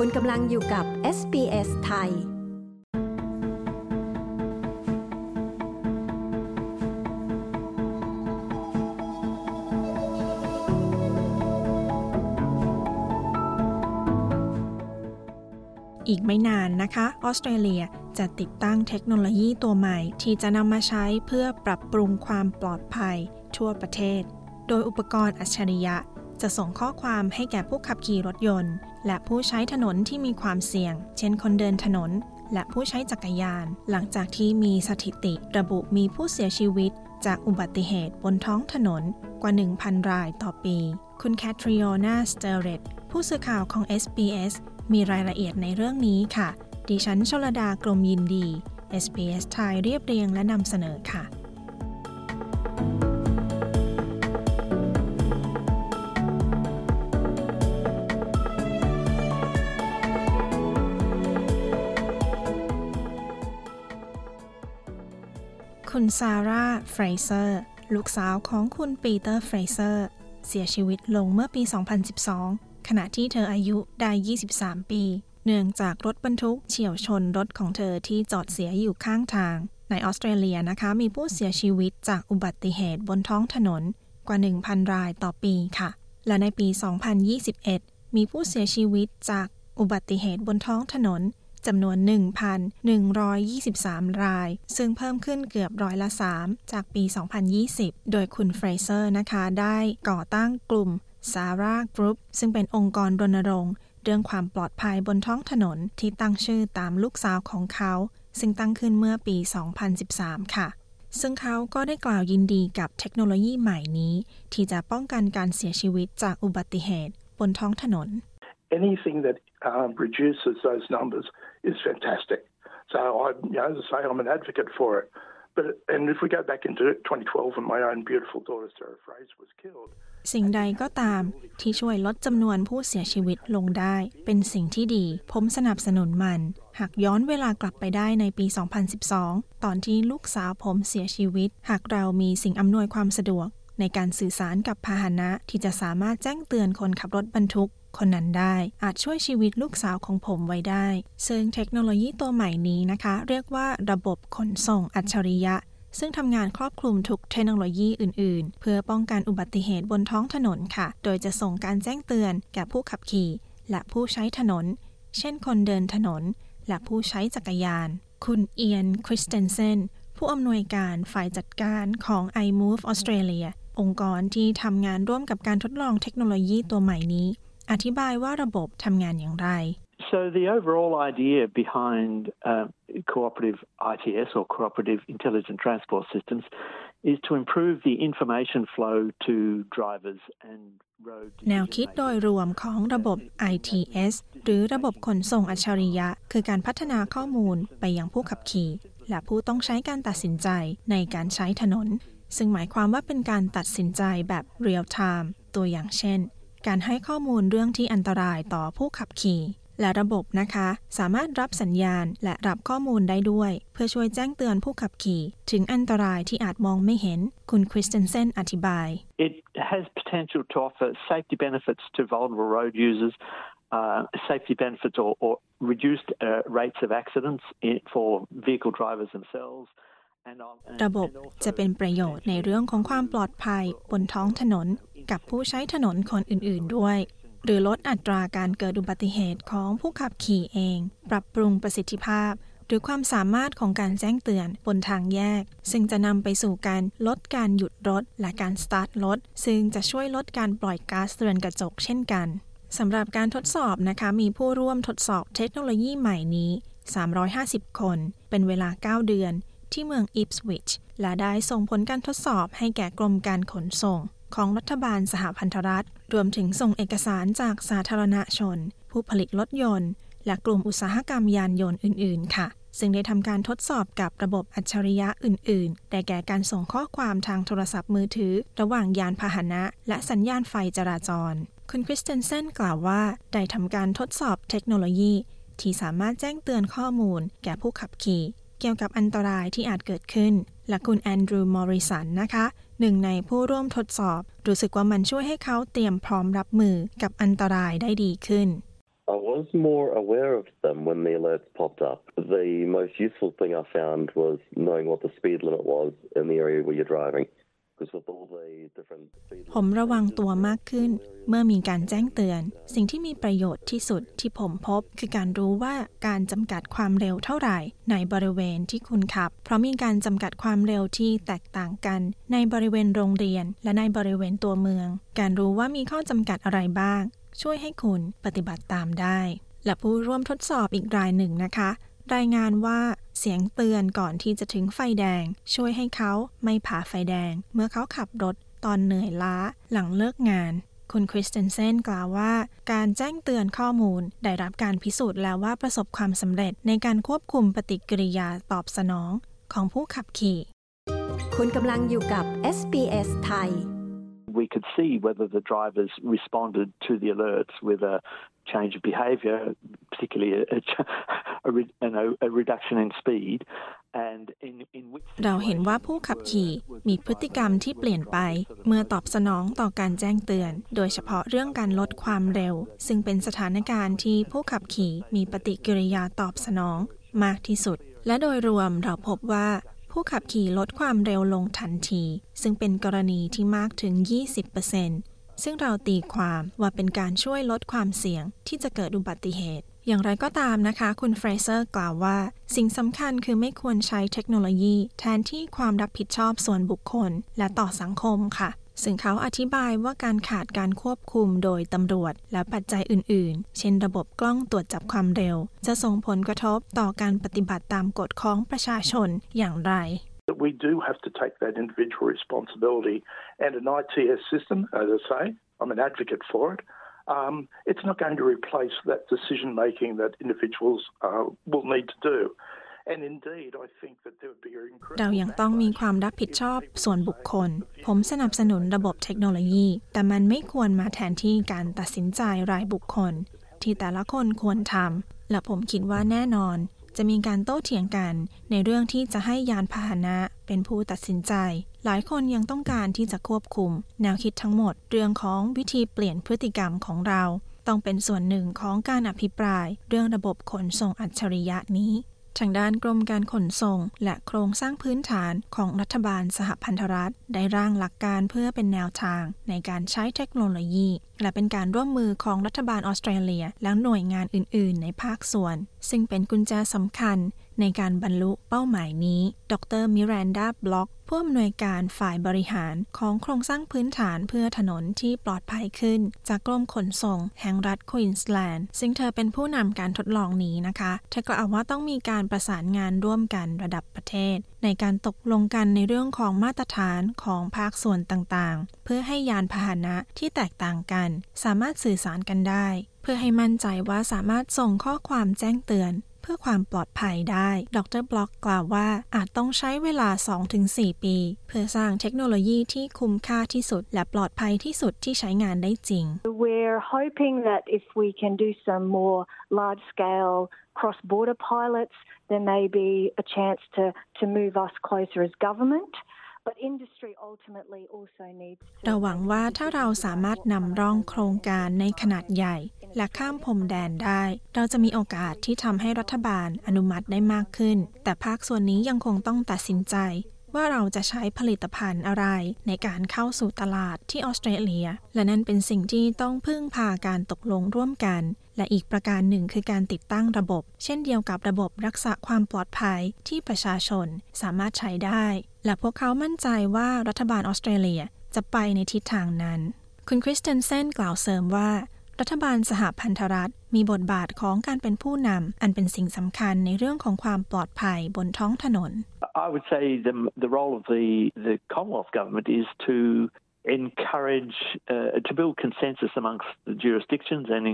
คุณกำลังอยู่กับ SBS ไทย อีกไม่นานนะคะ ออสเตรเลียจะติดตั้งเทคโนโลยีตัวใหม่ ที่จะนำมาใช้เพื่อปรับปรุงความปลอดภัยทั่วประเทศ โดยอุปกรณ์อัจฉริยะจะส่งข้อความให้แก่ผู้ขับขี่รถยนต์ และผู้ใช้ถนนที่มีความเสี่ยง เช่นคนเดินถนน และผู้ใช้จักรยาน หลังจากที่มีสถิติระบุมีผู้เสียชีวิต จากอุบัติเหตุบนท้องถนนกว่า 1,000 รายต่อปี คุณแคทริโอนาสเตเรตผู้สื่อข่าวของ SBS มีรายละเอียดในเรื่องนี้ค่ะ ดิฉันชลดากรมยินดี SBS ไทยเรียบเรียงและนำเสนอค่ะ คุณซาร่า เฟรเซอร์ ลูกสาวของคุณปีเตอร์ เฟรเซอร์ เสียชีวิตลงเมื่อปี 2012 ขณะที่เธออายุได้ 23 ปี เนื่องจากรถบรรทุกเฉี่ยวชนรถของเธอที่จอดเสียอยู่ข้างทาง ในออสเตรเลียนะคะ มีผู้เสียชีวิตจากอุบัติเหตุบนท้องถนนกว่า 1,000 รายต่อปีค่ะ และในปี 2021 มีผู้เสียชีวิตจากอุบัติเหตุบนท้องถนน จำนวน 1,123 ราย ซึ่งเพิ่มขึ้นเกือบร้อยละ 3 จากปี 2020 โดยคุณเฟรเซอร์นะคะได้ก่อตั้งกลุ่ม SARAH Group ซึ่งเป็นองค์กรรณรงค์ เรื่องความปลอดภัยบนท้องถนนที่ตั้งชื่อตามลูกสาวของเขา ซึ่งตั้งขึ้นเมื่อปี 2013 ค่ะซึ่งเขาก็ได้กล่าวยินดีกับเทคโนโลยีใหม่นี้ ที่จะป้องกันการเสียชีวิตจากอุบัติเหตุบนท้องถนน anything that um, reduces those numbers is fantastic. So I, you know, as I say, I'm an advocate for it. But and if we go back into 2012 when my own beautiful daughter Sarah Fraser was killed. สิ่งใดก็ตามที่ช่วยลดจำนวนผู้เสียชีวิตลงได้ เป็นสิ่งที่ดี ผมสนับสนุนมัน หากย้อนเวลากลับไปได้ในปี 2012 ตอนที่ลูกสาวผมเสียชีวิต หากเรามีสิ่งอำนวยความสะดวก ในการสื่อสารกับพาหนะที่จะสามารถแจ้งเตือนคนขับรถบรรทุกคนนั้นได้ อาจช่วยชีวิตลูกสาวของผมไว้ได้ ซึ่งเทคโนโลยีตัวใหม่นี้นะคะ เรียกว่าระบบขนส่งอัจฉริยะ ซึ่งทำงานครอบคลุมทุกเทคโนโลยีอื่น ๆ เพื่อป้องกันอุบัติเหตุบนท้องถนนค่ะ โดยจะส่งการแจ้งเตือนแก่ผู้ขับขี่ และผู้ใช้ถนน เช่นคนเดินถนน และผู้ใช้จักรยาน คุณเอียนคริสเตนเซนผู้อำนวยการฝ่ายจัดการของ iMove Australia องค์กรที่ทำงานร่วมกับการทดลองเทคโนโลยีตัวใหม่นี้ อธิบายว่าระบบทำงานอย่างไร So the overall idea behind uh, cooperative ITS or cooperative intelligent transport systems is to improve the information flow to drivers and road แนวคิดโดยรวมของระบบ ITS หรือระบบขนส่งอัจฉริยะ คือการพัฒนาข้อมูลไปยังผู้ขับขี่ และผู้ต้องใช้การตัดสินใจในการใช้ถนน ซึ่งหมายความว่าเป็นการตัดสินใจแบบ real time ตัวอย่างเช่น การให้ข้อมูลเรื่องที่อันตรายต่อผู้ขับขี่ และระบบนะคะ สามารถรับสัญญาณและรับข้อมูลได้ด้วย เพื่อช่วยแจ้งเตือนผู้ขับขี่ ถึงอันตรายที่อาจมองไม่เห็น คุณคริสเตนเซนอธิบาย It has potential to offer safety benefits to vulnerable road users, uh, safety benefits or, or reduced uh, rates of accidents for vehicle drivers themselves. ระบบจะเป็นประโยชน์ในเรื่องของความปลอดภัยบนท้องถนนกับผู้ใช้ถนนคนอื่น ๆ ด้วย หรือลดอัตราการเกิดอุบัติเหตุของผู้ขับขี่เอง ปรับปรุงประสิทธิภาพ หรือความสามารถของการแจ้งเตือนบนทางแยก ซึ่งจะนำไปสู่การลดการหยุดรถและการสตาร์ทรถซึ่งจะช่วยลดการปล่อยก๊าซเรือนกระจกเช่นกันสำหรับการทดสอบนะคะ มีผู้ร่วมทดสอบเทคโนโลยีใหม่นี้ 350 คน เป็นเวลา 9 เดือน ที่เมืองอิปสวิชและได้ส่งผลการทดสอบให้แก่กรมการขนส่ง ของรัฐบาลสหพันธรัฐ รวมถึงส่งเอกสารจากสาธารณชน ผู้ผลิตรถยนต์ และกลุ่มอุตสาหกรรมยานยนต์อื่น ๆ ค่ะซึ่งได้ทำการทดสอบกับระบบอัจฉริยะอื่น ๆ แต่แก่การส่งข้อความทางโทรศัพท์มือถือ ระหว่างยานพาหนะ และสัญญาณไฟจราจร คุณคริสเตนเซนกล่าวว่า ได้ทำการทดสอบเทคโนโลยี ที่สามารถแจ้งเตือนข้อมูล แก่ผู้ขับขี่ เกี่ยวกับอันตรายที่อาจเกิดขึ้น และคุณแอนดรูว์มอริสันนะคะ หนึ่งในผู้ร่วมทดสอบ รู้สึกว่ามันช่วยให้เขาเตรียมพร้อมรับมือกับอันตรายได้ดีขึ้น I was more aware of them when the alerts popped up. The most useful thing I found was knowing what the speed limit was in the area where you're driving. ผมระวังตัวมากขึ้น เมื่อมีการแจ้งเตือน สิ่งที่มีประโยชน์ที่สุดที่ผมพบ คือการรู้ว่าการจำกัดความเร็วเท่าไหร่ ในบริเวณที่คุณขับ เพราะมีการจำกัดความเร็วที่แตกต่างกัน ในบริเวณโรงเรียน และในบริเวณตัวเมือง การรู้ว่ามีข้อจำกัดอะไรบ้าง ช่วยให้คุณปฏิบัติตามได้ และผู้ร่วมทดสอบอีกรายหนึ่งนะคะ รายงานว่า เสียงเตือนก่อนที่จะถึงไฟแดง ช่วยให้เขาไม่ผ่าไฟแดง เมื่อเขาขับรถตอนเหนื่อยล้าหลังเลิกงานคุณคริสเตนเซนกล่าวว่า การแจ้งเตือนข้อมูลได้รับการพิสูจน์แล้วว่าประสบความสำเร็จในการควบคุมปฏิกิริยาตอบสนองของผู้ขับขี่ คุณกำลังอยู่กับ SBS ไทย We could see whether the drivers responded to the alerts with a change of behaviour, particularly a, เราเห็นว่าผู้ขับขี่มีพฤติกรรมที่เปลี่ยนไป เมื่อตอบสนองต่อการแจ้งเตือน โดยเฉพาะเรื่องการลดความเร็ว ซึ่งเป็นสถานการณ์ที่ผู้ขับขี่มีปฏิกิริยาตอบสนองมากที่สุด และโดยรวมเราพบว่าผู้ขับขี่ลดความเร็วลงทันที ซึ่งเป็นกรณีที่มากถึง 20%ซึ่งเราตีความว่าเป็นการช่วยลดความเสี่ยงที่จะเกิดอุบัติเหตุ อย่างไรก็ตามนะคะ คุณเฟรเซอร์กล่าวว่า สิ่งสำคัญคือไม่ควรใช้เทคโนโลยี แทนที่ความรับผิดชอบส่วนบุคคล และต่อสังคมค่ะ ซึ่งเขาอธิบายว่าการขาดการควบคุมโดยตำรวจ และปัจจัยอื่น ๆ เช่นระบบกล้องตรวจจับความเร็ว จะส่งผลกระทบต่อการปฏิบัติตามกฎของประชาชนอย่างไร We do have to take that individual responsibility and an ITS system, as I say, I'm an advocate for it. Um, it's not going to replace that decision making that individuals uh, will need to do. เรายังต้องมีความรับผิดชอบส่วนบุคคล ผมสนับสนุนระบบเทคโนโลยี แต่มันไม่ควรมาแทนที่การตัดสินใจรายบุคคล ที่แต่ละคนควรทำ และผมคิดว่าแน่นอน จะมีการโต้เถียงกันในเรื่องที่จะให้ยานพาหนะเป็นผู้ตัดสินใจ หลายคนยังต้องการที่จะควบคุม แนวคิดทั้งหมด เรื่องของวิธีเปลี่ยนพฤติกรรมของเรา ต้องเป็นส่วนหนึ่งของการอภิปราย เรื่องระบบขนส่งอัจฉริยะนี้ ทางด้านกรมการขนส่ง และโครงสร้างพื้นฐานของรัฐบาลสหพันธรัฐ ได้ร่างหลักการเพื่อเป็นแนวทางในการใช้เทคโนโลยีและเป็นการร่วมมือของรัฐบาลออสเตรเลีย และหน่วยงานอื่น ๆ ในภาคส่วน ซึ่งเป็นกุญแจสำคัญในการบรรลุเป้าหมายนี้ ดรมิรันดาบล็อกผู้อำนวยการฝ่ายบริหารของโครงสร้างพื้นฐานเพื่อถนนที่ปลอดภัยขึ้น จากกรมขนส่งแห่งรัฐควีนสแลนด์ ซึ่งเธอเป็นผู้นำการทดลองนี้นะคะ เธอกล่าวว่าต้องมีการประสานงานร่วมกันระดับประเทศ ในการตกลงกันในเรื่องของมาตรฐานของภาคส่วนต่างๆ เพื่อให้ยานพาหนะที่แตกต่างกัน สามารถสื่อสารกันได้ เพื่อให้มั่นใจว่าสามารถส่งข้อความแจ้งเตือน เพื่อความปลอดภัยได้ ดรบล็อกกล่าวว่าอาจต้องใช้เวลา 2-4 ปี เพื่อสร้างเทคโนโลยีที่คุ้มค่าที่สุด และปลอดภัยที่สุดที่ใช้งานได้จริง We're hoping that if we can do some more large scale cross-border pilots, there may be a chance to, to move us closer as government. เราหวังว่าถ้าเราสามารถนำร่องโครงการในขนาดใหญ่ และข้ามพรมแดนได้ เราจะมีโอกาสที่ทำให้รัฐบาลอนุมัติได้มากขึ้น แต่ภาคส่วนนี้ยังคงต้องตัดสินใจ ว่าเราจะใช้ผลิตภัณฑ์อะไรในการเข้าสู่ตลาดที่ออสเตรเลีย และนั่นเป็นสิ่งที่ต้องพึ่งพาการตกลงร่วมกัน และอีกประการหนึ่งคือการติดตั้งระบบ เช่นเดียวกับระบบรักษาความปลอดภัยที่ประชาชนสามารถใช้ได้ และพวกเขามั่นใจว่ารัฐบาลออสเตรเลียจะไปในทิศทางนั้น คุณคริสเตนเซนกล่าวเสริมว่า รัฐบาลสหพันธรัฐ มีบทบาทของการเป็นผู้นำอันเป็นสิ่งสำคัญในเรื่องของความปลอดภัยบนท้องถนน I would say the the role of the the Commonwealth government is to encourage uh, to build consensus amongst the jurisdictions and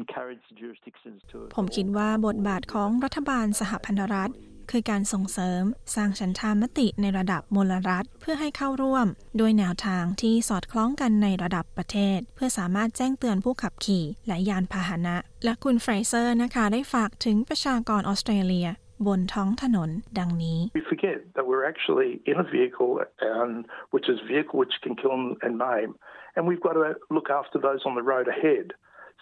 encourage the jurisdictions to ผมคิดว่าบทบาทของรัฐบาลสหพันธรัฐ คือการส่งเสริม สร้างฉันทามติในระดับมลรัฐเพื่อให้เข้าร่วมโดยแนวทางที่สอดคล้องกันในระดับประเทศ เพื่อสามารถแจ้งเตือนผู้ขับขี่และยานพาหนะ และคุณเฟรเซอร์นะคะได้ฝากถึงประชากรออสเตรเลียบนท้องถนนดังนี้ We forget that we're actually in a vehicle and which is vehicle which can kill and maim and we've got to look after those on the road ahead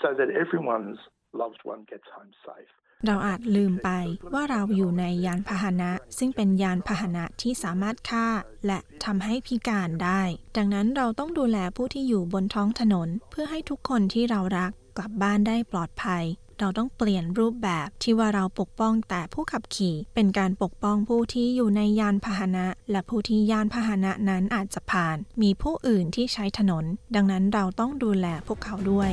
so that everyone's loved one gets home safe. เราอาจลืมไปว่าเราอยู่ในยานพาหนะ ซึ่งเป็นยานพาหนะที่สามารถฆ่า และทำให้พิการได้ ดังนั้นเราต้องดูแลผู้ที่อยู่บนท้องถนน เพื่อให้ทุกคนที่เรารักกลับบ้านได้ปลอดภัย เราต้องเปลี่ยนรูปแบบที่ว่าเราปกป้องแต่ผู้ขับขี่ เป็นการปกป้องผู้ที่อยู่ในยานพาหนะ และผู้ที่ยานพาหนะนั้นอาจจะผ่าน มีผู้อื่นที่ใช้ถนน ดังนั้นเราต้องดูแลพวกเขาด้วย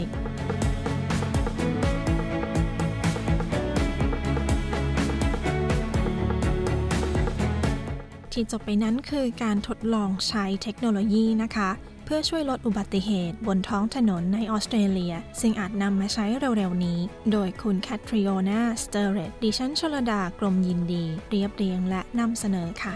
ที่จบไปนั้นคือการทดลองใช้เทคโนโลยีนะคะ เพื่อช่วยลดอุบัติเหตุบนท้องถนนในออสเตรเลีย ซึ่งอาจนำมาใช้เร็วๆนี้ โดยคุณแคทริโอนาสเตอร์เรตดิฉันชลดากรมยินดี เรียบเรียงและนำเสนอค่ะ